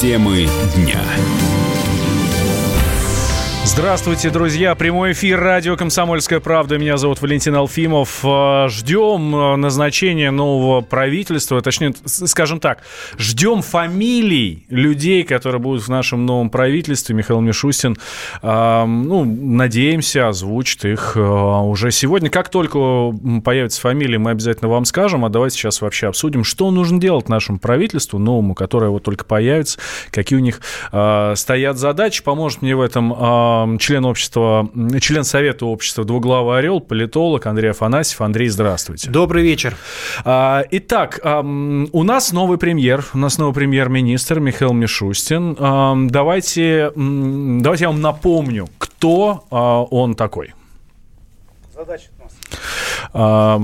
Темы дня. Здравствуйте, друзья. Прямой эфир радио «Комсомольская правда». Меня зовут Валентин Алфимов. Э, ждем э, назначения нового правительства. Точнее, скажем так, ждем фамилий людей, которые будут в нашем новом правительстве. Михаил Мишустин, э, ну, надеемся, озвучит их уже сегодня. Как только появятся фамилии, мы обязательно вам скажем. А давайте сейчас вообще обсудим, что нужно делать нашему правительству новому, которое вот только появится, какие у них стоят задачи. Поможет мне в этом член общества, член Совета общества «Двуглавый орел», политолог Андрей Афанасьев. Андрей, здравствуйте. Добрый вечер. А, итак, у нас новый премьер, у нас новый премьер-министр Михаил Мишустин. Давайте, давайте я вам напомню, кто а, он такой. Задача у нас.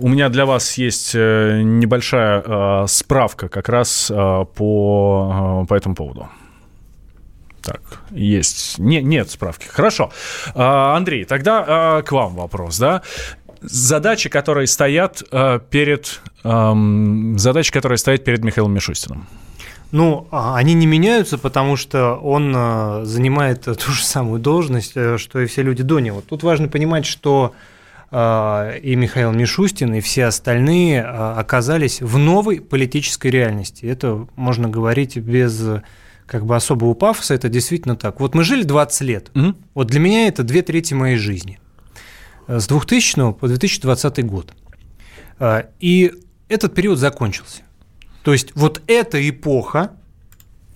У меня для вас есть э, небольшая а, справка как раз по, по этому поводу. Так, есть. Не, нет справки. Хорошо. А, Андрей, тогда а, к вам вопрос, да? Задачи, которые стоят а, перед... Задачи, которые стоят перед Михаилом Мишустиным. Ну, они не меняются, потому что он занимает ту же самую должность, э, что и все люди до него. Тут важно понимать, что и Михаил Мишустин, и все остальные оказались в новой политической реальности. Это можно говорить без как бы особого пафоса, это действительно так. Вот мы жили 20 лет. Угу. Вот для меня это две трети моей жизни. С 2000 по 2020 год. А, и этот период закончился. То есть вот эта эпоха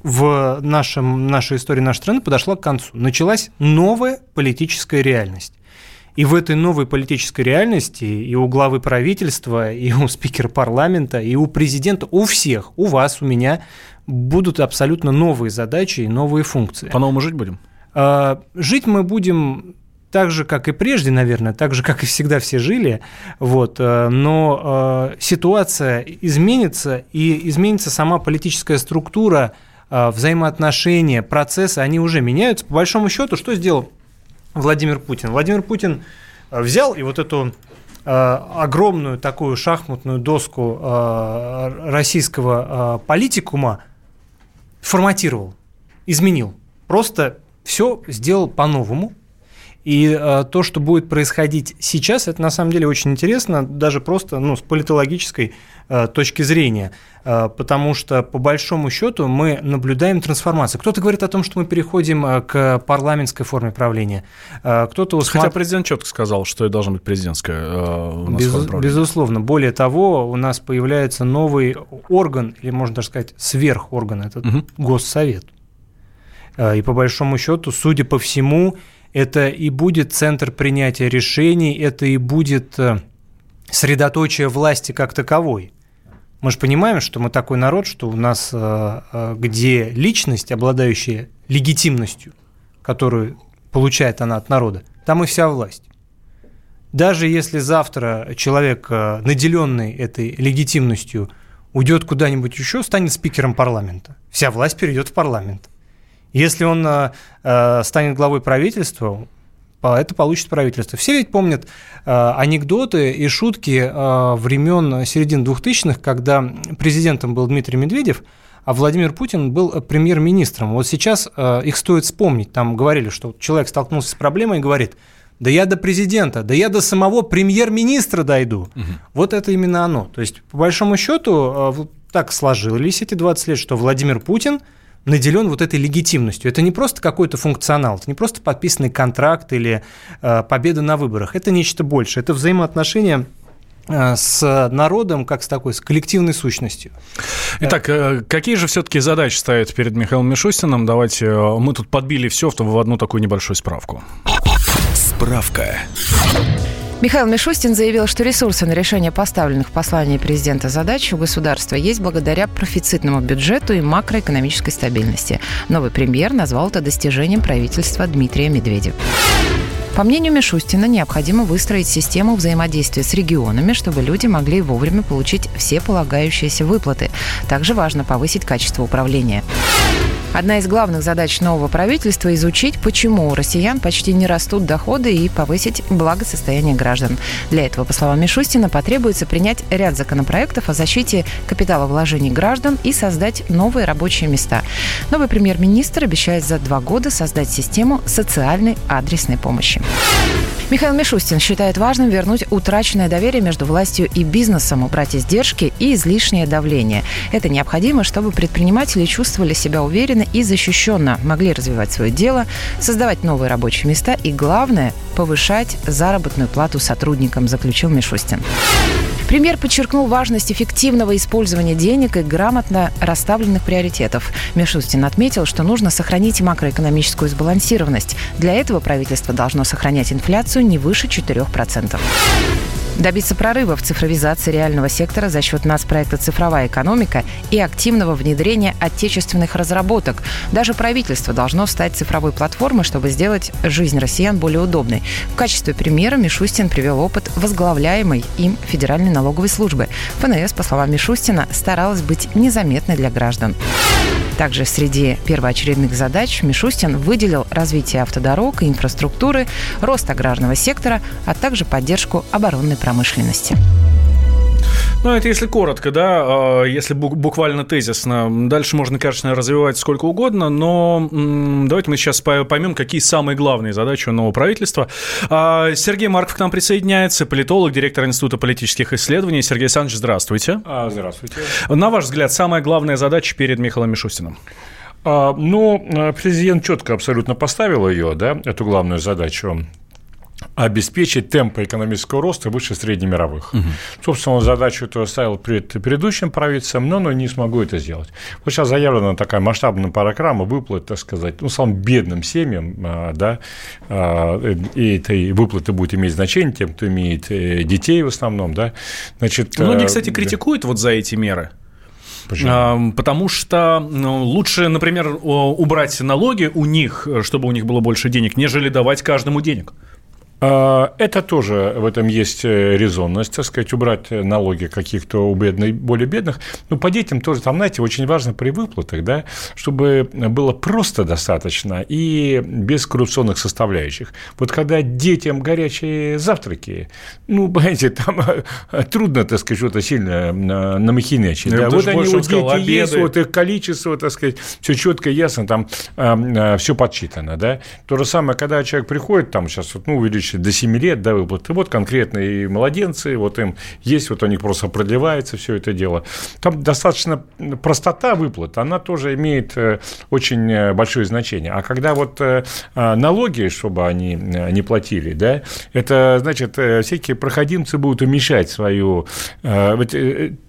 в нашем, нашей истории нашей страны подошла к концу. Началась новая политическая реальность. И в этой новой политической реальности и у главы правительства, и у спикера парламента, и у президента, у всех, у вас, у меня будут абсолютно новые задачи и новые функции. По-новому жить будем? А, жить мы будем так же, как и прежде, наверное, так же, как и всегда все жили, вот, э, но э, ситуация изменится, и изменится сама политическая структура, э, взаимоотношения, процессы, они уже меняются. По большому счету, что сделал Владимир Путин? Владимир Путин взял и вот эту огромную такую шахматную доску российского политикума форматировал, изменил. Просто все сделал по-новому. И э, то, что будет происходить сейчас, это на самом деле очень интересно, даже просто ну, с политологической э, точки зрения, э, потому что по большому счету мы наблюдаем трансформацию. Кто-то говорит о том, что мы переходим э, к парламентской форме правления, э, кто-то усмат... Хотя президент четко сказал, что это должна быть президентская э, у нас Без, Безусловно. Более того, у нас появляется новый орган, или можно даже сказать сверхорган, это угу. Госсовет. Э, и по большому счету, судя по всему, это и будет центр принятия решений, это и будет э, средоточие власти как таковой. Мы же понимаем, что мы такой народ, что у нас, э, э, где личность, обладающая легитимностью, которую получает она от народа, там и вся власть. Даже если завтра человек, наделенный этой легитимностью, уйдет куда-нибудь еще, станет спикером парламента, вся власть перейдет в парламент. Если он э, станет главой правительства, это получит правительство. Все ведь помнят э, анекдоты и шутки э, времен середины 2000-х, когда президентом был Дмитрий Медведев, а Владимир Путин был премьер-министром. Вот сейчас э, их стоит вспомнить. Там говорили, что человек столкнулся с проблемой и говорит, да я до президента, да я до самого премьер-министра дойду. Угу. Вот это именно оно. То есть, по большому счету, э, так сложились эти 20 лет, что Владимир Путин – наделен вот этой легитимностью. Это не просто какой-то функционал, это не просто подписанный контракт или э, победа на выборах. Это нечто большее. Это взаимоотношения э, с народом, как с такой, с коллективной сущностью. Итак, э, какие же все-таки задачи стоят перед Михаилом Мишустиным? Давайте, э, мы тут подбили все в одну такую небольшую справку. Справка. Михаил Мишустин заявил, что ресурсы на решение поставленных в послании президента задач у государства есть благодаря профицитному бюджету и макроэкономической стабильности. Новый премьер назвал это достижением правительства Дмитрия Медведева. По мнению Мишустина, необходимо выстроить систему взаимодействия с регионами, чтобы люди могли вовремя получить все полагающиеся выплаты. Также важно повысить качество управления. Одна из главных задач нового правительства – изучить, почему у россиян почти не растут доходы и повысить благосостояние граждан. Для этого, по словам Мишустина, потребуется принять ряд законопроектов о защите капиталовложений граждан и создать новые рабочие места. Новый премьер-министр обещает за два года создать систему социальной адресной помощи. Михаил Мишустин считает важным вернуть утраченное доверие между властью и бизнесом, убрать издержки и излишнее давление. Это необходимо, чтобы предприниматели чувствовали себя уверенно и защищенно, могли развивать свое дело, создавать новые рабочие места и, главное, повышать заработную плату сотрудникам, заключил Мишустин. Премьер подчеркнул важность эффективного использования денег и грамотно расставленных приоритетов. Мишустин отметил, что нужно сохранить макроэкономическую сбалансированность. Для этого правительство должно сохранять инфляцию не выше 4%. Добиться прорыва в цифровизации реального сектора за счет нацпроекта «Цифровая экономика» и активного внедрения отечественных разработок. Даже правительство должно стать цифровой платформой, чтобы сделать жизнь россиян более удобной. В качестве примера Мишустин привел опыт возглавляемой им Федеральной налоговой службы. ФНС, по словам Мишустина, старалась быть незаметной для граждан. Также среди первоочередных задач Мишустин выделил развитие автодорог и инфраструктуры, рост аграрного сектора, а также поддержку оборонной промышленности. Ну, это если коротко, да, а, если буквально тезисно. Дальше можно, конечно, развивать сколько угодно, но давайте мы сейчас поймем, какие самые главные задачи у нового правительства. А, Сергей Марков к нам присоединяется, политолог, директор Института политических исследований. Сергей Александрович, здравствуйте. А, здравствуйте. На ваш взгляд, самая главная задача перед Михаилом Мишустиным? Ну, президент четко абсолютно поставил ее, да, эту главную задачу обеспечить темпы экономического роста выше среднемировых. Угу. Собственно, задачу эту ставил перед предыдущим правительством, но он не смогу это сделать. Вот сейчас заявлена такая масштабная программа выплат, так сказать, ну, самым бедным семьям, а, да, а, и этой выплаты будет иметь значение тем, кто имеет э, детей в основном, да. Значит, Многие, э, кстати, критикуют вот за эти меры. Почему? Потому что ну, лучше, например, убрать налоги у них, чтобы у них было больше денег, нежели давать каждому денег. А, это тоже в этом есть э, резонность, так сказать, убрать налоги каких-то у бедных, более бедных. Но по детям тоже, там, знаете, очень важно при выплатах, да, чтобы было просто достаточно и без коррупционных составляющих. Вот когда детям горячие завтраки, ну, понимаете, там э, трудно, так сказать, что-то сильно намахинячить. Да? Вот они, вот дети есть, вот их количество, так сказать, все четко, ясно, там э, все подсчитано, да. То же самое, когда человек приходит, там сейчас, вот, ну, увеличить значит, до 7 лет до выплаты. Вот конкретные младенцы, вот им есть, вот у них просто продлевается все это дело. Там достаточно простота выплат, она тоже имеет э, очень э, большое значение. А когда вот э, а, налоги, чтобы они не платили, да, это значит, всякие проходимцы будут уменьшать свою...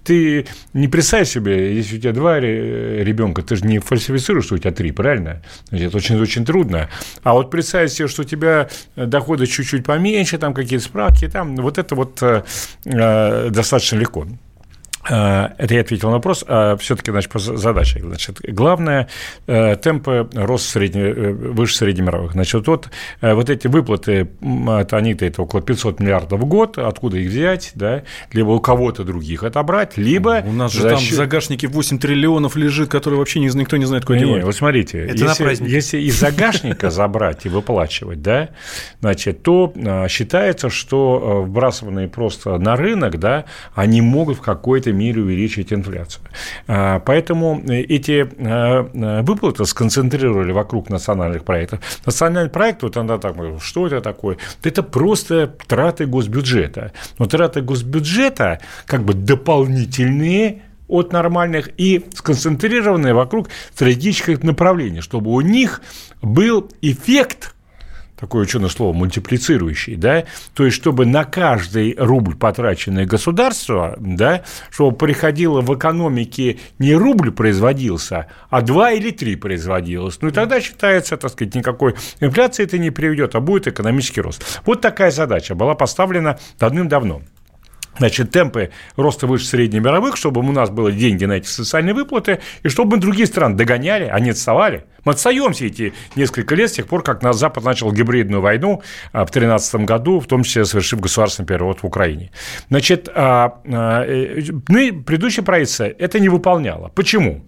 Ты не представь себе, если у тебя два ребенка, ты же не фальсифицируешь, что у тебя три, правильно? Это очень-очень трудно. А вот представь себе, что у тебя доходы чуть-чуть чуть поменьше, там какие-то справки, там вот это вот э, э достаточно легко. Э, это я ответил на вопрос. А все-таки, значит, по задаче. Значит, главное э, темпы роста средне, э, выше среднемировых. Значит, вот, вот эти выплаты, это они-то это около 500 миллиардов в год, откуда их взять, да, либо у кого-то других отобрать, либо... У нас же там в загашнике 8 триллионов лежит, которые вообще никто не знает, куда не, девать. Вот смотрите, это если, если из загашника забрать и выплачивать, да, значит, то считается, что вбрасыванные просто на рынок, да, они могут в какой-то мире увеличить инфляцию. А, поэтому эти а, а, выплаты сконцентрировали вокруг национальных проектов. Национальный проект, вот она так, что это такое? Это просто траты госбюджета. Но траты госбюджета как бы дополнительные от нормальных и сконцентрированные вокруг стратегических направлений, чтобы у них был эффект такое ученое слово, мультиплицирующий, да, то есть чтобы на каждый рубль, потраченный государство, да, чтобы приходило в экономике не рубль производился, а два или три производилось. Ну и тогда считается, так сказать, никакой инфляции это не приведет, а будет экономический рост. Вот такая задача была поставлена давным-давно значит, темпы роста выше среднемировых, чтобы у нас были деньги на эти социальные выплаты, и чтобы мы другие страны догоняли, а не отставали. Мы отстаем эти несколько лет с тех пор, как наш Запад начал гибридную войну а, в 2013 году, в том числе совершив государственный переворот в Украине. Значит, а, а, э, ну, предыдущее правительство это не выполняло. Почему?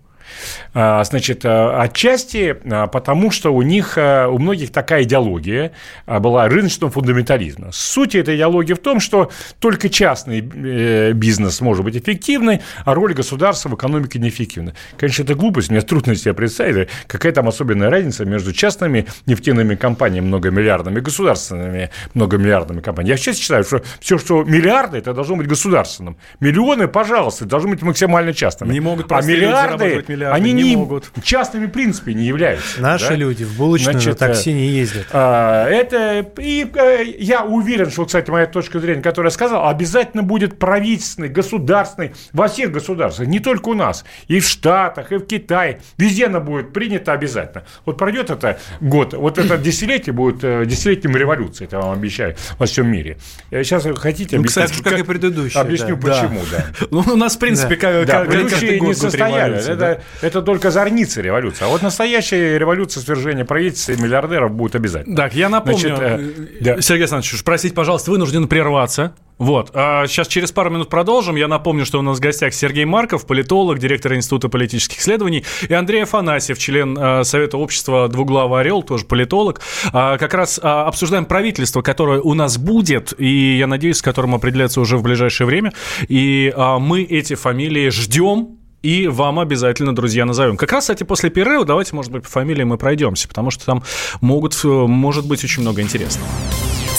А, значит, отчасти потому, что у них, у многих такая идеология была рыночного фундаментализма. Суть этой идеологии в том, что только частный бизнес может быть эффективный, а роль государства в экономике неэффективна. Конечно, это глупость, мне трудно себе представить, какая там особенная разница между частными нефтяными компаниями многомиллиардными и государственными многомиллиардными компаниями. Я сейчас считаю, что все, что миллиарды, это должно быть государственным. Миллионы, пожалуйста, должны быть максимально частными. Не могут а миллиарды, миллиарды, они не, не могут. частными в принципе не являются. Наши да? люди в булочную Значит, на такси не ездят. А, это, и э, я уверен, что, кстати, моя точка зрения, которую я сказал, обязательно будет правительственный, государственный, во всех государствах, не только у нас, и в Штатах, и в Китае, везде она будет принята обязательно. Вот пройдет это год, вот это десятилетие будет э, десятилетием революции, это я вам обещаю, во всем мире. Сейчас хотите ну, объяснить? Кстати, как, как и предыдущие. Объясню, да. почему, да. да. Ну, у нас, в принципе, да. как, да, как, предыдущие не состоялись. Это, да? Это только зорницы революции. А вот настоящая революция свержения правительства и миллиардеров будет обязательно. Так, я напомню, Значит, э, да. Сергей Александрович, спросить, пожалуйста, вынужден прерваться. Вот. А сейчас через пару минут продолжим. Я напомню, что у нас в гостях Сергей Марков, политолог, директор Института политических исследований, и Андрей Афанасьев, член э, Совета общества «Двуглавый орел», тоже политолог. А, как раз а, обсуждаем правительство, которое у нас будет, и, я надеюсь, с которым определяется уже в ближайшее время. И а, мы эти фамилии ждем, и вам обязательно, друзья, назовем. Как раз, кстати, после перерыва давайте, может быть, по фамилиям мы пройдемся, потому что там могут, э, может быть очень много интересного.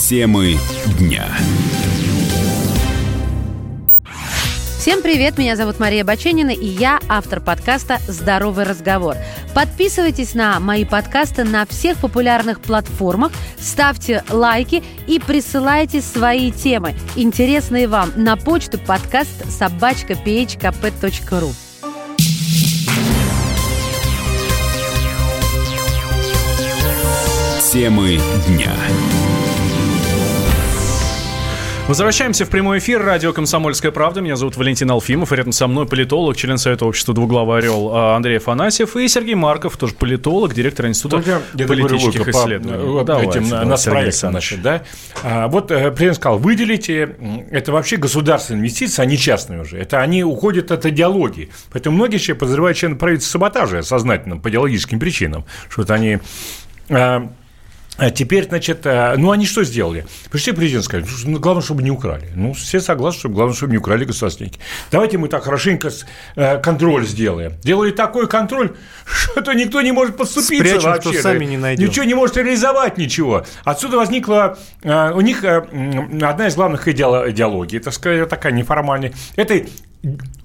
Темы дня. Всем привет, меня зовут Мария Баченина, и я автор подкаста «Здоровый разговор». Подписывайтесь на мои подкасты на всех популярных платформах, ставьте лайки и присылайте свои темы, интересные вам, на почту подкаст собачка Темы дня. Возвращаемся в прямой эфир. Радио «Комсомольская правда». Меня зовут Валентин Алфимов. И рядом со мной политолог, член Совета общества «Двуглавый орел» а, Андрей Афанасьев и Сергей Марков, тоже политолог, директор Института Только я политических говорю, исследований. По, вот Давайте, этим да, настроениям, значит, да? А, вот э, президент сказал, выделите, это вообще государственные инвестиции, а не частные уже. Это они уходят от идеологии. Поэтому многие еще подозревают член правительства саботажа сознательным по идеологическим причинам, что это они а, а теперь, значит, э, ну они что сделали? Пришли президент сказать, ну, главное, чтобы не украли. Ну, все согласны, что главное, чтобы не украли государственники. Давайте мы так хорошенько э, контроль сделаем. Делали такой контроль, что никто не может подступиться Спрячем, вообще. Что сами не найдем. Ничего не может реализовать ничего. Отсюда возникла э, у них одна из главных идеологий, так сказать, такая неформальная. Это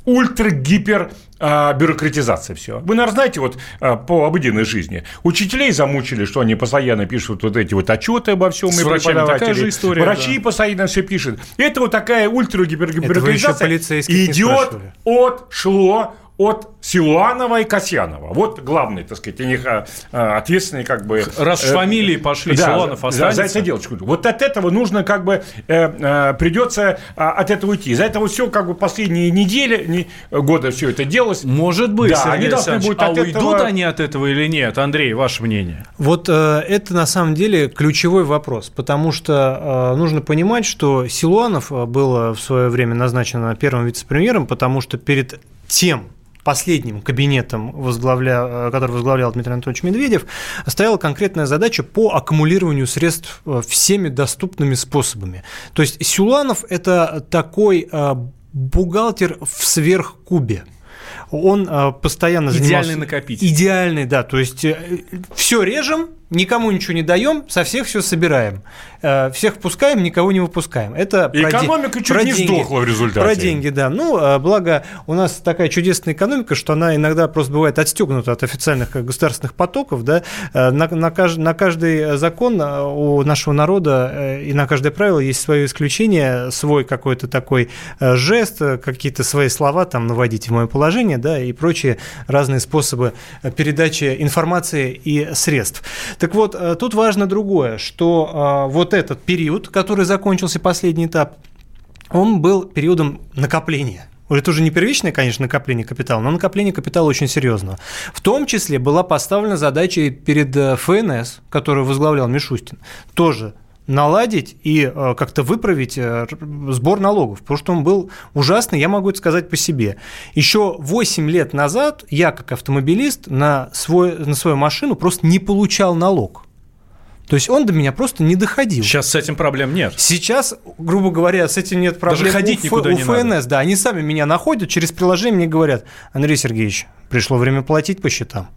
ультра-гипер а, бюрократизация все. Вы, наверное, знаете, вот а, по обыденной жизни. Учителей замучили, что они постоянно пишут вот эти вот отчеты обо всем. С врачами такая же история. Врачи да. постоянно все пишут. Это вот такая ультра-гипер-бюрократизация идет от шло от Силуанова и Касьянова. Вот главные, так сказать, у них а, а, ответственные как бы... Раз э, фамилии пошли, да, Силуанов останется. За, за это делочку. Вот от этого нужно как бы э, э, придется а, от этого уйти. За этого все как бы последние недели, не, года все это делалось. Может быть, да, они должны будут а от уйдут этого... они от этого или нет? Андрей, ваше мнение? Вот э, это на самом деле ключевой вопрос, потому что э, нужно понимать, что Силуанов э, был в свое время назначен первым вице-премьером, потому что перед тем, последним кабинетом, возглавля, э, который возглавлял Дмитрий Анатольевич Медведев, стояла конкретная задача по аккумулированию средств э, всеми доступными способами. То есть Сюланов – это такой э, бухгалтер в сверхкубе он постоянно Идеальный занимался... накопитель. Идеальный, да. То есть все режем, никому ничего не даем, со всех все собираем. Э, всех впускаем, никого не выпускаем. Это и экономика де... чуть про не деньги. сдохла в результате. Про деньги, да. Ну, э, благо, у нас такая чудесная экономика, что она иногда просто бывает отстегнута от официальных государственных потоков. Да? Э, на, на, кажд... на каждый закон у нашего народа и на каждое правило есть свое исключение, свой какой-то такой жест, какие-то свои слова там наводить в мое положение, да, и прочие разные способы передачи информации и средств. Так вот, э, тут важно другое, что э, вот этот период, который закончился, последний этап, он был периодом накопления. Это уже не первичное, конечно, накопление капитала, но накопление капитала очень серьезного. В том числе была поставлена задача перед э, ФНС, которую возглавлял Мишустин, тоже наладить и э, как-то выправить э, сбор налогов, потому что он был ужасный, я могу это сказать по себе. Еще 8 лет назад я, как автомобилист, на, свой, на свою машину просто не получал налог. То есть он до меня просто не доходил. Сейчас с этим проблем нет. Сейчас, грубо говоря, с этим нет проблем. Даже ходить у, никуда у не ФНС, надо. да, они сами меня находят, через приложение мне говорят, Андрей Сергеевич, пришло время платить по счетам.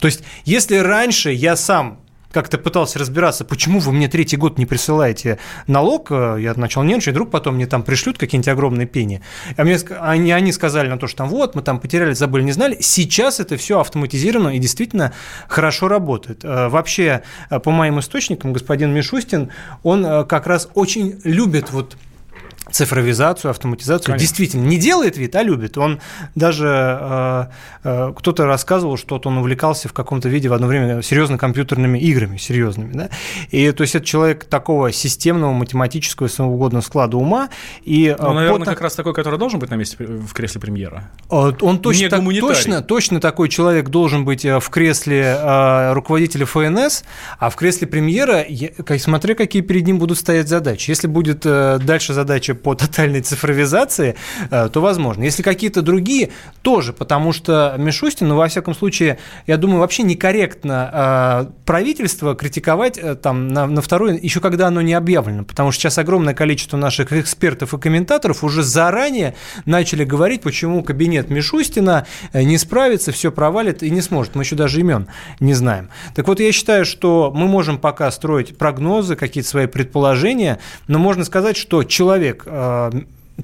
То есть, если раньше я сам как-то пытался разбираться, почему вы мне третий год не присылаете налог, э, я начал нервничать, вдруг потом мне там пришлют какие-нибудь огромные пени. А мне, ск- они, они сказали на то, что там вот, мы там потеряли, забыли, не знали. Сейчас это все автоматизировано и действительно хорошо работает. Э, Вообще, э, по моим источникам, господин Мишустин, он как раз очень любит вот цифровизацию, автоматизацию. Конечно. Действительно, не делает вид, а любит. Он даже э, э, кто-то рассказывал, что он увлекался в каком-то виде в одно время серьезно компьютерными играми, серьезными. Да? И то есть это человек такого системного, математического, если угодно, склада ума. И, э, Ну, наверное, по- как раз такой, который должен быть на месте в кресле премьера. Э, Он точно, Не так- точно, точно такой человек должен быть э, в кресле э, руководителя ФНС, а в кресле премьера, я- смотря какие перед ним будут стоять задачи. Если будет э, дальше задача по тотальной цифровизации, э, то возможно. Если какие-то другие, тоже, потому что Мишустин, ну, во всяком случае, я думаю, вообще некорректно э, правительство критиковать э, там на, на второй, еще когда оно не объявлено, потому что сейчас огромное количество наших экспертов и комментаторов уже заранее начали говорить, почему кабинет Мишустина не справится, все провалит и не сможет. Мы еще даже имен не знаем. Так вот, я считаю, что мы можем пока строить прогнозы, какие-то свои предположения, но можно сказать, что человек э,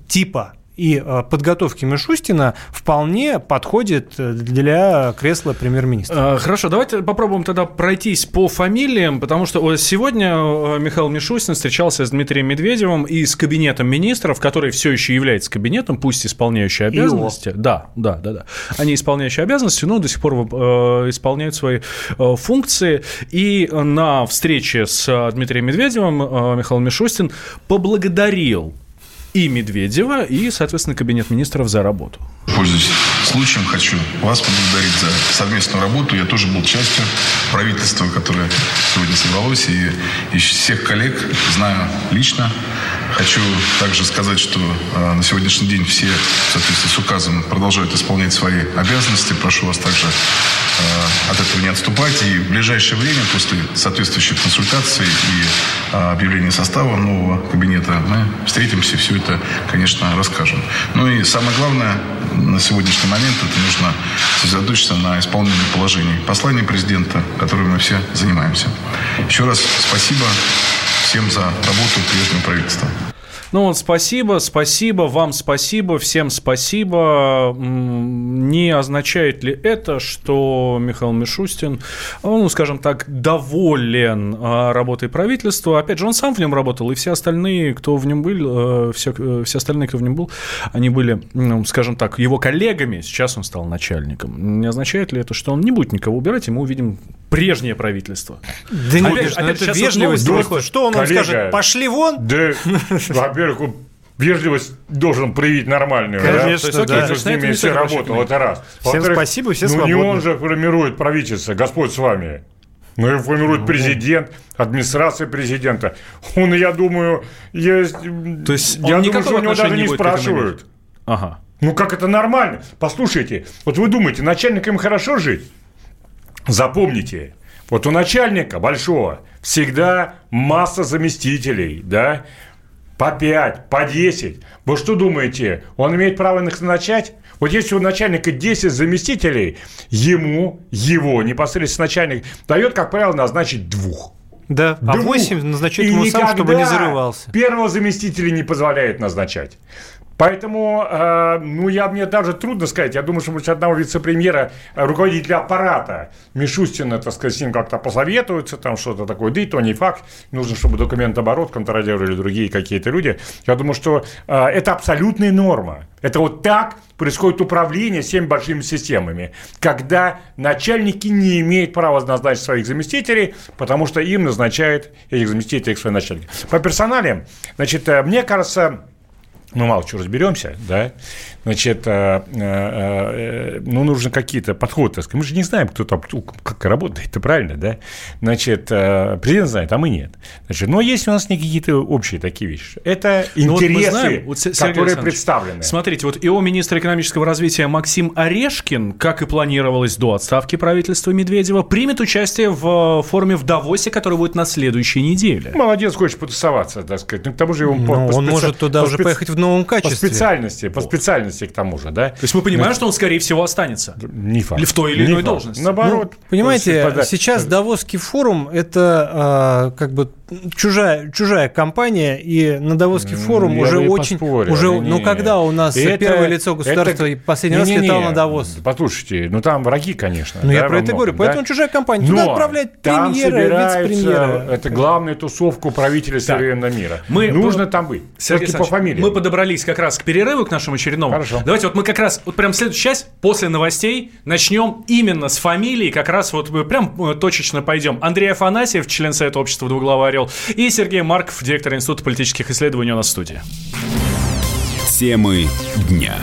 типа и э, подготовки Мишустина вполне подходит э, для кресла премьер-министра. Э, Хорошо, давайте попробуем тогда пройтись по фамилиям, потому что сегодня Михаил Мишустин встречался с Дмитрием Медведевым и с кабинетом министров, который все еще является кабинетом, пусть исполняющий обязанности. Да, да, да, да. Они исполняющие обязанности, но до сих пор исполняют свои функции. И на встрече с Дмитрием Медведевым Михаил Мишустин поблагодарил и Медведева, и, соответственно, кабинет министров за работу. Пользуясь случаем, хочу вас поблагодарить за совместную работу. Я тоже был частью правительства, которое сегодня собралось, и из всех коллег знаю лично. Хочу также сказать, что э, на сегодняшний день все, в соответствии с указом, продолжают исполнять свои обязанности. Прошу вас также э, от этого не отступать. И в ближайшее время, после соответствующих консультаций и э, объявления состава нового кабинета, мы встретимся и все это, конечно, расскажем. Ну и самое главное, на сегодняшний момент это нужно сосредоточиться на исполнении положений послания президента, которым мы все занимаемся. Еще раз спасибо всем за работу приятного правительства. Ну вот спасибо, спасибо, вам спасибо, всем спасибо. Не означает ли это, что Михаил Мишустин, ну, скажем так, доволен а, работой правительства? Опять же, он сам в нем работал, и все остальные, кто в нем был, э, все, э, все остальные, кто в нем был, они были, ну, скажем так, его коллегами. Сейчас он стал начальником. Не означает ли это, что он не будет никого убирать, и мы увидим прежнее правительство? Да Опять- нет, ну опять это вот вежливость. новость. выходит. Что он вам Коллега. скажет? Пошли вон? Да, во-первых, он вежливость должен проявить нормальную. да? Конечно, То есть, да. окей, что с ними не все работал, это раз. Всем Во-вторых, спасибо, все Ну, не свободны. он же формирует правительство, Господь с вами. Но его формирует президент, администрация президента. Он, я думаю, есть... То есть я думаю, что у него даже не не спрашивают. Ага. Ну как это нормально? Послушайте, вот вы думаете, начальникам хорошо жить? Запомните, вот у начальника большого всегда масса заместителей, да? По 5, по 10. Вы что думаете, он имеет право их назначать? Вот если у начальника 10 заместителей, ему, его непосредственно начальник, дает, как правило, назначить двух. Да, а Двух. 8 назначит И ему сам, чтобы не зарывался. Первого заместителя не позволяет назначать. Поэтому, э, ну, я, мне даже трудно сказать. Я думаю, что может, одного вице-премьера, э, руководителя аппарата Мишустина, так сказать, с ним как-то посоветуются, там что-то такое. Да и то не факт. Нужно, чтобы документооборот контролировали другие какие-то люди. Я думаю, что э, это абсолютная норма. Это вот так происходит управление всеми большими системами, когда начальники не имеют права назначить своих заместителей, потому что им назначают этих заместителей свои начальники. По персоналиям, значит, мне кажется, ну, мало чего разберемся, да, значит, э, э, э, ну, нужно какие-то подходы, так сказать. Мы же не знаем, кто там, как работает, это правильно, да? Значит, президент знает, а мы нет. Значит, но есть у нас не какие-то общие такие вещи. Это интересы, ну, вот знаем, вот, которые представлены. Смотрите, вот ИО министр экономического развития Максим Орешкин, как и планировалось до отставки правительства Медведева, примет участие в форуме в Давосе, который будет на следующей неделе. Молодец, хочет потусоваться, так сказать. Ну, к тому же он, по, он по может туда по уже специ... поехать в новом качестве. По специальности, по специальности к тому же, да. То есть мы понимаем, Но... что он, скорее всего, останется. Не факт. Или в той или иной должности. Наоборот. Ну, понимаете, сейчас Давосский форум – это э, как бы чужая, чужая компания, и на Давосский форум Я уже очень... Поспорю, уже, не, ну, когда у нас это, первое лицо государства это, последний не, раз не, летал не, на Давос? Послушайте, ну, там враги, конечно. Ну, да, я про это говорю. Да? Поэтому чужая компания. Туда отправлять премьера, вице-премьера. Это главная тусовка правителя современного мира. Мы, Нужно там быть. Сергей по фамилии. Мы подобрались как раз к перерыву, к нашему очередному. Хорошо. Давайте вот мы как раз, вот прям следующая часть, после новостей, начнем именно с фамилии, как раз вот мы прям э, точечно пойдем. Андрей Афанасьев, член Совета общества «Двуглавый орел», и Сергей Марков, директор Института политических исследований у нас в студии. Темы дня.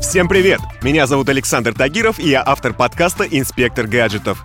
Всем привет! Меня зовут Александр Тагиров, и я автор подкаста «Инспектор гаджетов».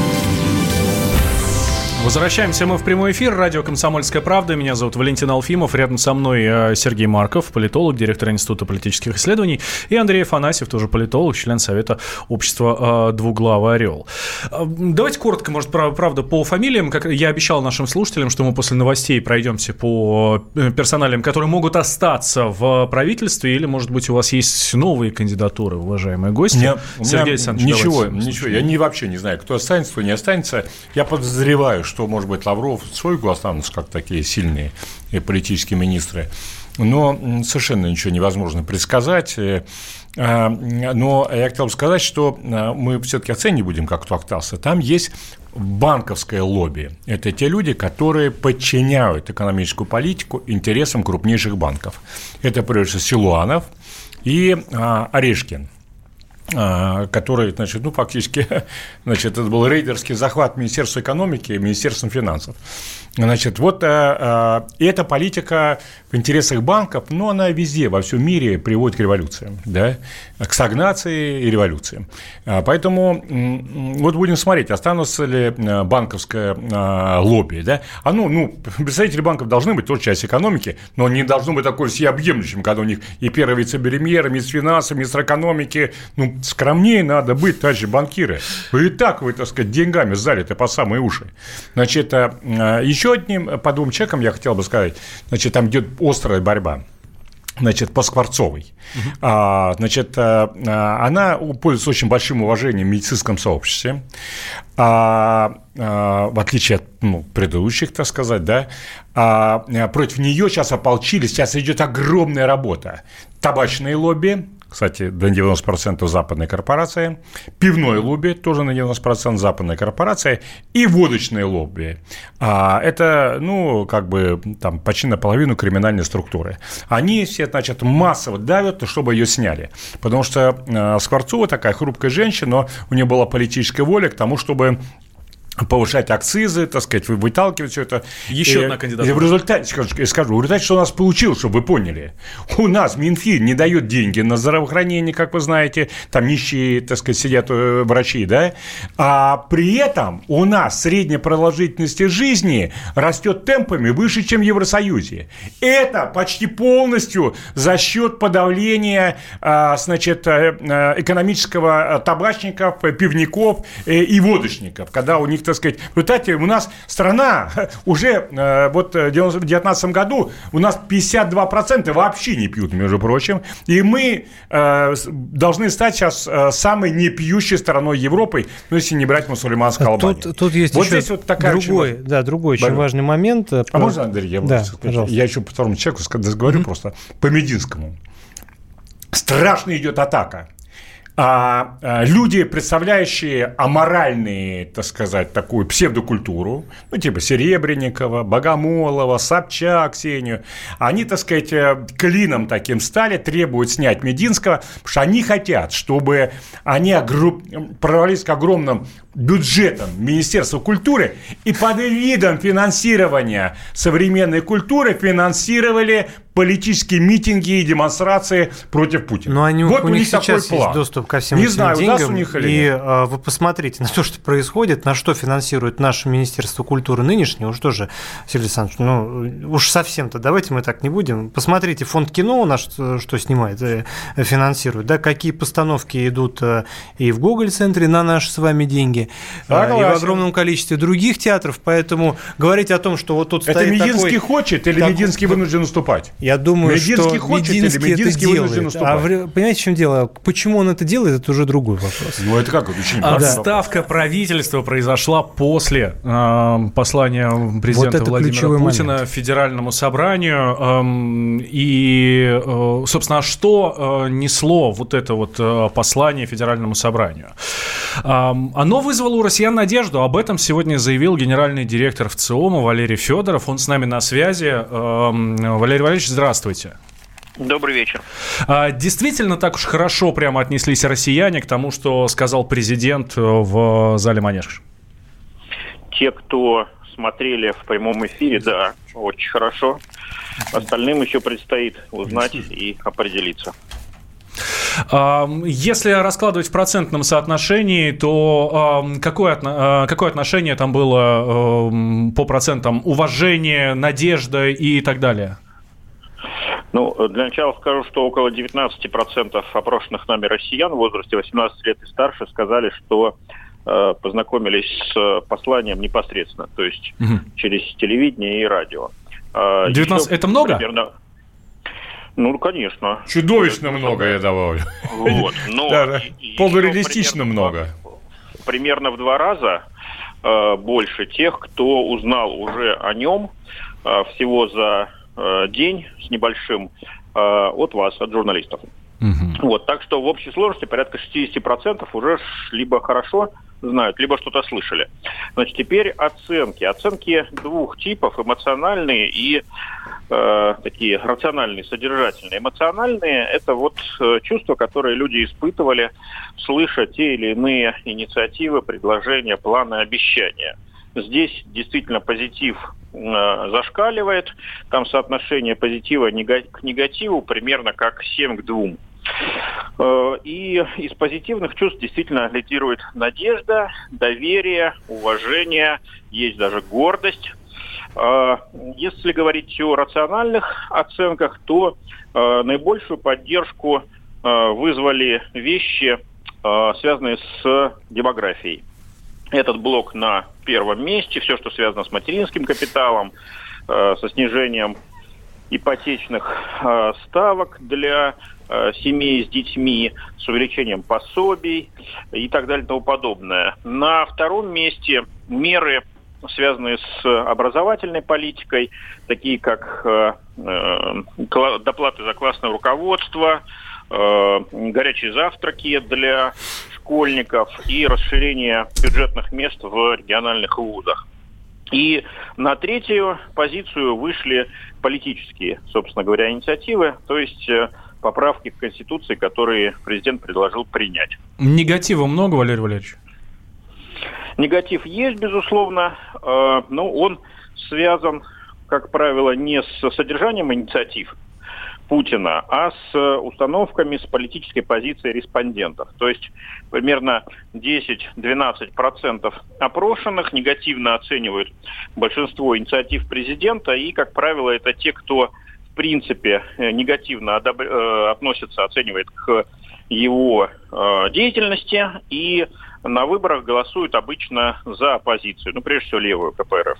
Возвращаемся мы в прямой эфир. Радио «Комсомольская правда». Меня зовут Валентин Алфимов. Рядом со мной э, Сергей Марков, политолог, директор Института политических исследований. И Андрей Афанасьев, тоже политолог, член Совета общества э, «Двуглавый орел». Э, давайте коротко, может, правда, по фамилиям. Как я обещал нашим слушателям, что мы после новостей пройдемся по персоналиям, которые могут остаться в правительстве. Или, может быть, у вас есть новые кандидатуры, уважаемые гости. Нет, Сергей Александрович, Ничего, ничего. Я не, вообще не знаю, кто останется, кто не останется. Я подозреваю, что, может быть, Лавров, Сойгу останутся как такие сильные политические министры. Но совершенно ничего невозможно предсказать. Э, а, но я хотел бы сказать, что э, мы все-таки оценивать будем, как остался. Там есть банковское лобби. Это те люди, которые подчиняют экономическую политику интересам крупнейших банков. Это, прежде всего, Силуанов и а, Орешкин – а, который, значит, ну, фактически, значит, это был рейдерский захват Министерства экономики и Министерством финансов. Значит, вот а, эта политика в интересах банков, но она везде, во всем мире приводит к революциям, да, к стагнации и революциям. Поэтому вот будем смотреть, останутся ли банковское лобби, да. Оно, ну, представители банков должны быть тоже часть экономики, но не должно быть такой всеобъемлющим, когда у них и первый вице-премьер, и министр финансов, министр экономики, ну, скромнее надо быть, товарищи банкиры. Вы и так, вы, так сказать, деньгами залиты по самые уши. Значит, а, еще одним, по двум чекам я хотел бы сказать, значит, там идет острая борьба значит, по Скворцовой. Uh-huh. А, значит, а, она пользуется очень большим уважением в медицинском сообществе. А, а, в отличие от ну, предыдущих, так сказать, да, а, против нее сейчас ополчились, сейчас идет огромная работа. Табачные лобби, кстати, до 90% западной корпорации, пивной лобби, тоже на 90% западная корпорация, и водочные лобби. А это, ну, как бы, там, почти наполовину криминальной структуры. Они все, значит, массово давят, чтобы ее сняли. Потому что э, Скворцова такая хрупкая женщина, но у нее была политическая воля к тому, чтобы повышать акцизы, так сказать, выталкивать все это. Еще и, одна кандидатура. И в результате, скажу, скажу, в результате, что у нас получилось, чтобы вы поняли. У нас Минфин не дает деньги на здравоохранение, как вы знаете, там нищие, так сказать, сидят э, врачи, да, а при этом у нас средняя продолжительность жизни растет темпами выше, чем в Евросоюзе. Это почти полностью за счет подавления, а, значит, э, э, экономического табачников, пивников и водочников, когда у них, так сказать, в результате у нас страна уже э, вот в 2019 году у нас 52% вообще не пьют, между прочим. И мы э, должны стать сейчас э, самой непьющей страной Европы, ну, если не брать мусульманскую Албанию. Тут, тут есть вот еще здесь вот такая другой, очень... да, другой очень важный момент. А можно, Андрей, я, да, я еще по второму человеку говорю mm-hmm. просто по Мединскому. Страшно идет атака а, а, люди, представляющие аморальные, так сказать, такую псевдокультуру, ну, типа Серебренникова, Богомолова, Собчак, Ксению, они, так сказать, э, клином таким стали, требуют снять Мединского, потому что они хотят, чтобы они огру... прорвались к огромным бюджетом Министерства культуры и под видом финансирования современной культуры финансировали политические митинги и демонстрации против Путина. Но они, вот у, у них сейчас такой план. есть доступ ко всем Не этим знаю, деньгам. даст у них или и нет. а, вы посмотрите на то, что происходит, на что финансирует наше Министерство культуры нынешнее. Уж тоже, Сергей Александрович, ну уж совсем-то давайте мы так не будем. Посмотрите, фонд кино у нас что, что снимает, э, финансирует, да, какие постановки идут э, и в Гоголь-центре на наши с вами деньги, Согласен. и в огромном количестве других театров, поэтому говорить о том, что вот тут Это стоит Мединский такой... хочет или так- Мединский вынужден уступать? Я думаю, Мединский что хочет или Мединский, Мединский это вынужден делает. уступать? А в- понимаете, в чем дело? Почему он это делает, это уже другой вопрос. Ну, это как? Это очень А Отставка правительства произошла после э, послания президента Вот Владимира Путина момент. Федеральному собранию. эм, и, э, собственно, а что э, несло вот это вот э, послание Федеральному собранию? Эм, оно вызвало у россиян надежду. Об этом сегодня заявил генеральный директор ВЦИОМа Валерий Федоров. Он с нами на связи. Эм, Валерий Валерьевич, здравствуйте. Добрый вечер. А, Действительно так уж хорошо прямо отнеслись россияне к тому, что сказал президент э, в зале Манеж? Те, кто смотрели в прямом эфире, да, очень хорошо. Остальным еще предстоит узнать и определиться. А, Если раскладывать в процентном соотношении, то а, какое, а, какое отношение там было по процентам? Уважение, надежда и так далее? Ну, для начала скажу, что около 19% опрошенных нами россиян в возрасте 18 лет и старше сказали, что э, познакомились с посланием непосредственно, то есть Мгм. через телевидение и радио. А, 19 еще это много? примерно- Ну, конечно. Чудовищно много, я добавлю. Вот. Но Даже полуреалистично много. примерно- Примерно в два раза э, больше тех, кто узнал уже о нем э, всего за э, день с небольшим э, от вас, от журналистов. Вот, так что в общей сложности порядка 60% уже либо хорошо знают, либо что-то слышали. Значит, теперь оценки. Оценки двух типов, эмоциональные и э, такие рациональные, содержательные. Эмоциональные – это вот э, чувства, которые люди испытывали, слыша те или иные инициативы, предложения, планы, обещания. Здесь действительно позитив э, зашкаливает. Там соотношение позитива нега- к негативу примерно как 7 к 2. Э, И из позитивных чувств действительно лидирует надежда, доверие, уважение, есть даже гордость. Э, Если говорить о рациональных оценках, то э, наибольшую поддержку вызвали вещи, связанные с демографией. Этот блок на первом месте, все, что связано с материнским капиталом, со снижением ипотечных ставок для семей с детьми, с увеличением пособий и так далее и тому подобное. На втором месте меры, связанные с образовательной политикой, такие как э, э, доплаты за классное руководство, э, горячие завтраки для школьников и расширение бюджетных мест в региональных вузах. И на третью позицию вышли политические, собственно говоря, инициативы, то есть э, поправки к Конституции, которые президент предложил принять. Негатива много, Валерий Валерьевич? Негатив есть, безусловно, э, но он связан, как правило, не с содержанием инициатив Путина, а с установками, с политической позицией респондентов. То есть примерно 10-12% опрошенных негативно оценивают большинство инициатив президента, и, как правило, это те, кто в принципе э, негативно одобр- э, относится, оценивает к его э, деятельности и на выборах голосуют обычно за оппозицию, ну, прежде всего, левую КПРФ.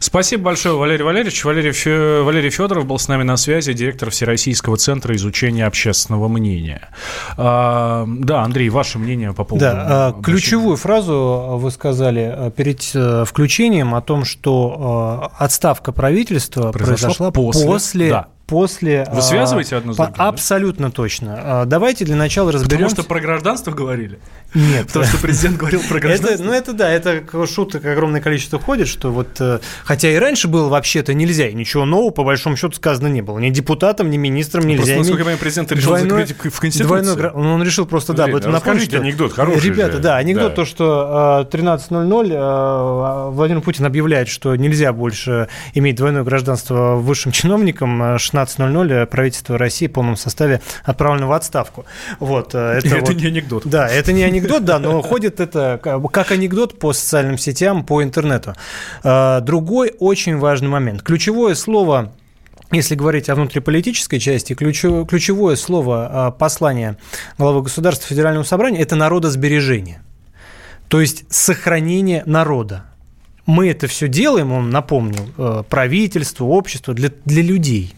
Спасибо большое, Валерий Валерьевич. Валерий, Фе... Валерий Федоров был с нами на связи, директор Всероссийского центра изучения общественного мнения. А, да, Андрей, ваше мнение по поводу... Да, а, ключевую фразу вы сказали э, перед э, включением о том, что отставка правительства произошла, произошла после, после да после... Вы связываете одно с другим? По, абсолютно точно. А, давайте для начала разберемся... Потому что про гражданство говорили? Нет. Потому что президент говорил про гражданство? Это, ну, это да, это шуток огромное количество ходит, что вот... Э, хотя и раньше было вообще-то нельзя, и ничего нового, по большому счету, сказано не было. Ни депутатам, ни министрам нельзя. Просто, насколько я понимаю, президент решил двойной, закрыть в Конституции. Двойной, ну, он решил просто, да, об этом напомнить. анекдот хороший Ребята, же. да, анекдот, да. то, что 13.00 э, Владимир Путин объявляет, что нельзя больше иметь двойное гражданство высшим чиновникам, 16.00 правительство России в полном составе отправлено в отставку. Вот, э, это, это вот, не анекдот. Да, это не анекдот, да, но ходит это как анекдот по социальным сетям, по интернету. Э, другой очень важный момент. Ключевое слово если говорить о внутриполитической части, ключевое, ключевое слово э, послания главы государства Федерального собрания – это народосбережение. То есть сохранение народа. Мы это все делаем, он напомнил, правительство, общество для, для людей –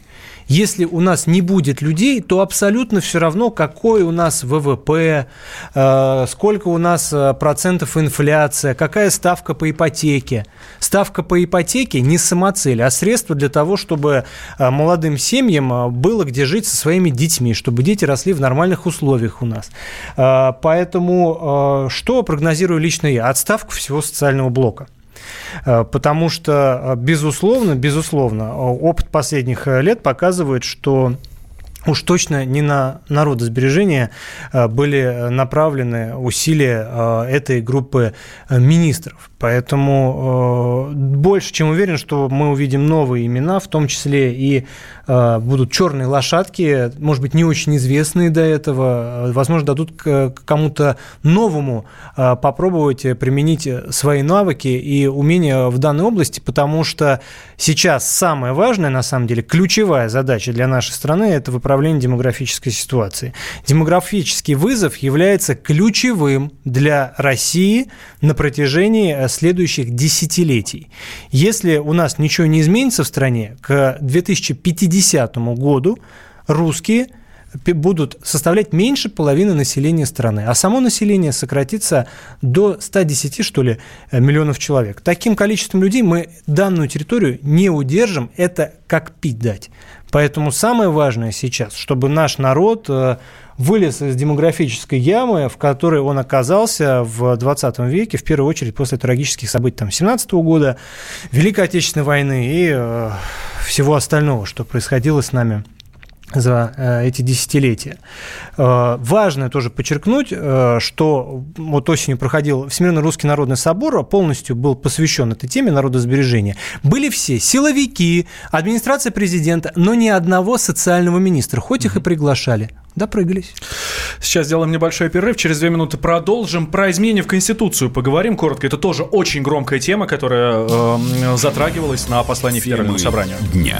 если у нас не будет людей, то абсолютно все равно, какой у нас ВВП, э, сколько у нас э, процентов инфляция, какая ставка по ипотеке. Ставка по ипотеке не самоцель, а средство для того, чтобы э, молодым семьям было где жить со своими детьми, чтобы дети росли в нормальных условиях у нас. Поэтому что прогнозирую лично я? Отставку всего социального блока. Э, потому что, э, безусловно, безусловно, э, опыт последних лет показывает, что уж точно не на народосбережение были направлены усилия этой группы министров. Поэтому больше чем уверен, что мы увидим новые имена, в том числе и Э, будут черные лошадки, может быть, не очень известные до этого, э, возможно, дадут кому-то новому э, попробовать применить свои навыки и умения в данной области, потому что сейчас самое важное, на самом деле, ключевая задача для нашей страны – это выправление демографической ситуации. Демографический вызов является ключевым для России на протяжении следующих десятилетий. Если у нас ничего не изменится в стране, к 2050 2050 году русские будут составлять меньше половины населения страны, а само население сократится до 110, что ли, миллионов человек. Таким количеством людей мы данную территорию не удержим, это как пить дать. Поэтому самое важное сейчас, чтобы наш народ э, вылез из демографической ямы, в которой он оказался в 20 веке, в первую очередь после трагических событий там, 17 года, Великой Отечественной войны и э, всего остального, что происходило с нами за э, эти десятилетия. Э, важно тоже подчеркнуть, э, что вот осенью проходил Всемирный русский народный собор, полностью был посвящен этой теме народосбережения. Были все силовики, администрация президента, но ни одного социального министра, хоть их и приглашали. Допрыгались. Сейчас сделаем небольшой перерыв. Через две минуты продолжим. Про изменения в Конституцию поговорим коротко. Это тоже очень громкая тема, которая э, затрагивалась на послании Федерального собрания. Дня.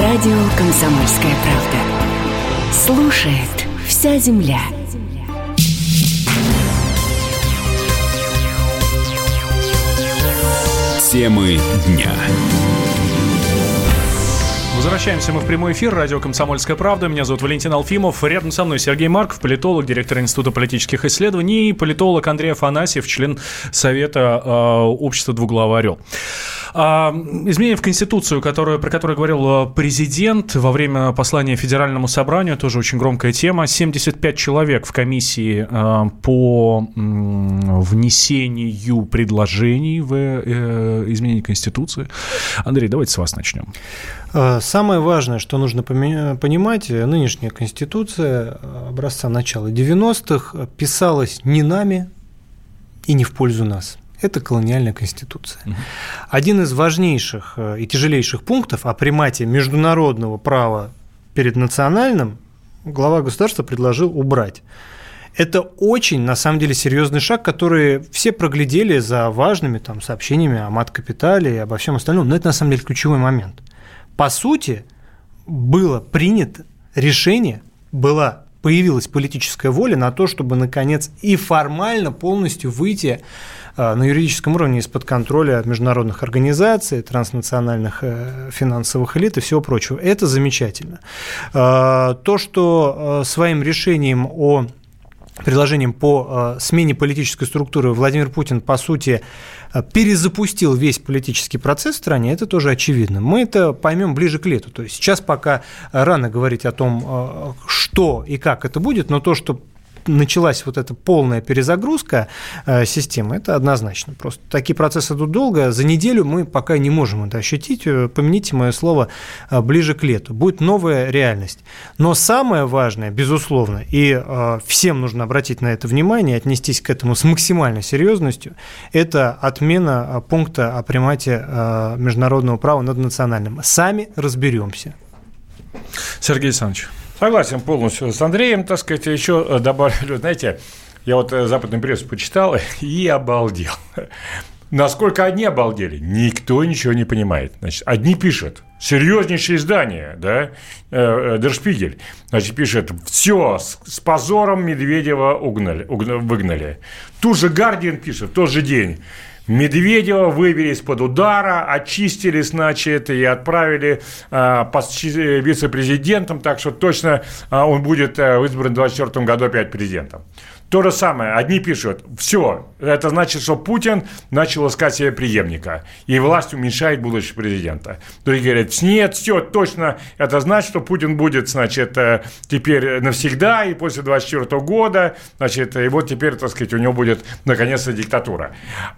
Радио «Комсомольская правда». Слушает вся земля. Темы дня. Возвращаемся мы в прямой эфир. Радио «Комсомольская правда». Меня зовут Валентин Алфимов. Рядом со мной Сергей Марков, политолог, директор Института политических исследований, и политолог Андрей Афанасьев, член Совета э, общества «Двуглавый орел». А, изменения в Конституцию, которую, про которую говорил э, президент во время послания Федеральному собранию, тоже очень громкая тема. 75 человек в комиссии э, по внесению предложений в э, изменение Конституции. Андрей, давайте с вас начнем. Самое важное, что нужно понимать, нынешняя Конституция образца начала 90-х писалась не нами и не в пользу нас – это колониальная конституция. Угу. Один из важнейших э, и тяжелейших пунктов о примате международного права перед национальным глава государства предложил убрать. Это очень, на самом деле, серьезный шаг, который все проглядели за важными там, сообщениями о мат-капитале и обо всем остальном, но это, на самом деле, ключевой момент. По сути, было принято решение, была появилась политическая воля на то, чтобы, наконец, и формально полностью выйти а, на юридическом уровне из-под контроля международных организаций, транснациональных э, финансовых элит и всего прочего. Это замечательно. А, то, что э, своим решением о предложением по э, смене политической структуры Владимир Путин, по сути, перезапустил весь политический процесс в стране, это тоже очевидно. Мы это поймем ближе к лету. То есть сейчас пока рано говорить о том, что и как это будет, но то, что началась вот эта полная перезагрузка э, системы, это однозначно. Просто такие процессы идут долго. За неделю мы пока не можем это ощутить. Э, помяните мое слово э, ближе к лету. Будет новая реальность. Но самое важное, безусловно, и всем нужно обратить на это внимание, отнестись к этому с максимальной серьезностью, это отмена пункта о примате международного права над национальным. Сами разберемся. Сергей Александрович. Согласен полностью с Андреем, так сказать, еще э, добавлю, знаете, я вот э, западную прессу почитал и обалдел. Насколько одни обалдели, никто ничего не понимает. Значит, одни пишут, серьезнейшее издание, да, э, Дершпигель, значит, пишет, все, с, с позором Медведева угнали, угнали, выгнали. Тут же Гардиан пишет, в тот же день, Медведева вывели из-под удара, очистили, значит, и отправили э, вице-президентом, так что точно э, он будет э, избран в 2024 году опять президентом. То же самое. Одни пишут, все, это значит, что Путин начал искать себе преемника, и власть уменьшает будущего президента. Другие говорят, нет, все, точно, это значит, что Путин будет, значит, э, теперь навсегда, и после 24 года, значит, и вот теперь, так сказать, у него будет, наконец-то, диктатура.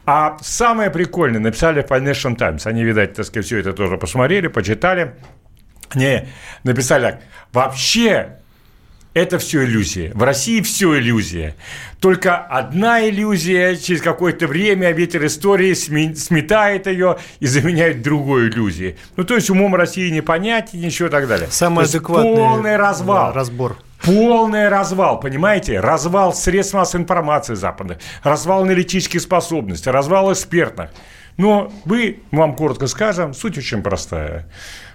А самое прикольное, написали в Financial Times, они, видать, так сказать, все это тоже посмотрели, почитали, не, написали так, вообще это все иллюзия. В России все иллюзия. Только одна иллюзия, через какое-то время ветер истории сметает ее и заменяет другой иллюзией. Ну, то есть умом России не понять и ничего и так далее. Самый адекватный полный развал. разбор. Полный развал, понимаете? Развал средств массовой информации западных, развал аналитических способностей, развал экспертных. Но вы, вам коротко скажем, суть очень простая.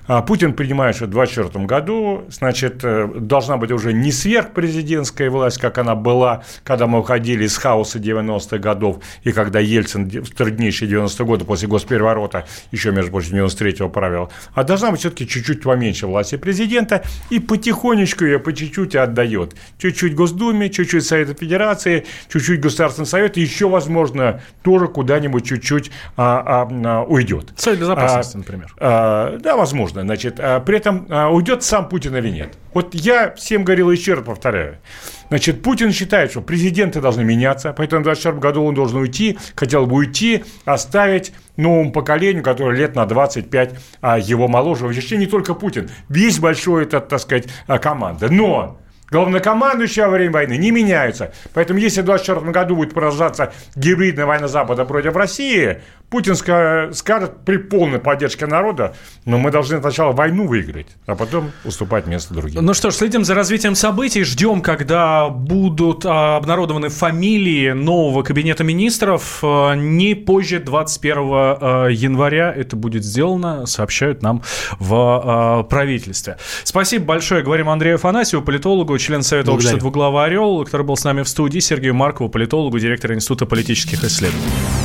А Путин принимает, что в 2024 году, значит, э, должна быть уже не сверхпрезидентская власть, как она была, когда мы уходили из хаоса 90-х годов, и когда Ельцин в труднейшие 90-е годы после госпереворота, еще, между прочим, 93-го правил, а должна быть все-таки чуть-чуть поменьше власти президента, и потихонечку ее по чуть-чуть отдает. Чуть-чуть Госдуме, чуть-чуть Совета Федерации, чуть-чуть Государственный Совет, и еще, возможно, тоже куда-нибудь чуть-чуть а, а, а, уйдет. Совет Безопасности, а, например. А, да, возможно возможно. Значит, а при этом а, уйдет сам Путин или нет. Вот я всем говорил еще раз повторяю. Значит, Путин считает, что президенты должны меняться, поэтому в 2024 году он должен уйти, хотел бы уйти, оставить новому поколению, которое лет на 25 а его моложе. Вообще не только Путин, весь большой этот, так сказать, команда. Но Главнокомандующие во время войны не меняются. Поэтому если в 2024 году будет продолжаться гибридная война Запада против России, Путин скажет при полной поддержке народа, но мы должны сначала войну выиграть, а потом уступать место другим. Ну что ж, следим за развитием событий, ждем, когда будут а, обнародованы фамилии нового кабинета министров. А, не позже 21 а, января это будет сделано, сообщают нам в правительстве. Спасибо большое, говорим Андрею Афанасьеву, политологу, член Совета Благодарю. общества «Двуглавый орел», который был с нами в студии, Сергею Маркову, политологу, директор Института политических исследований.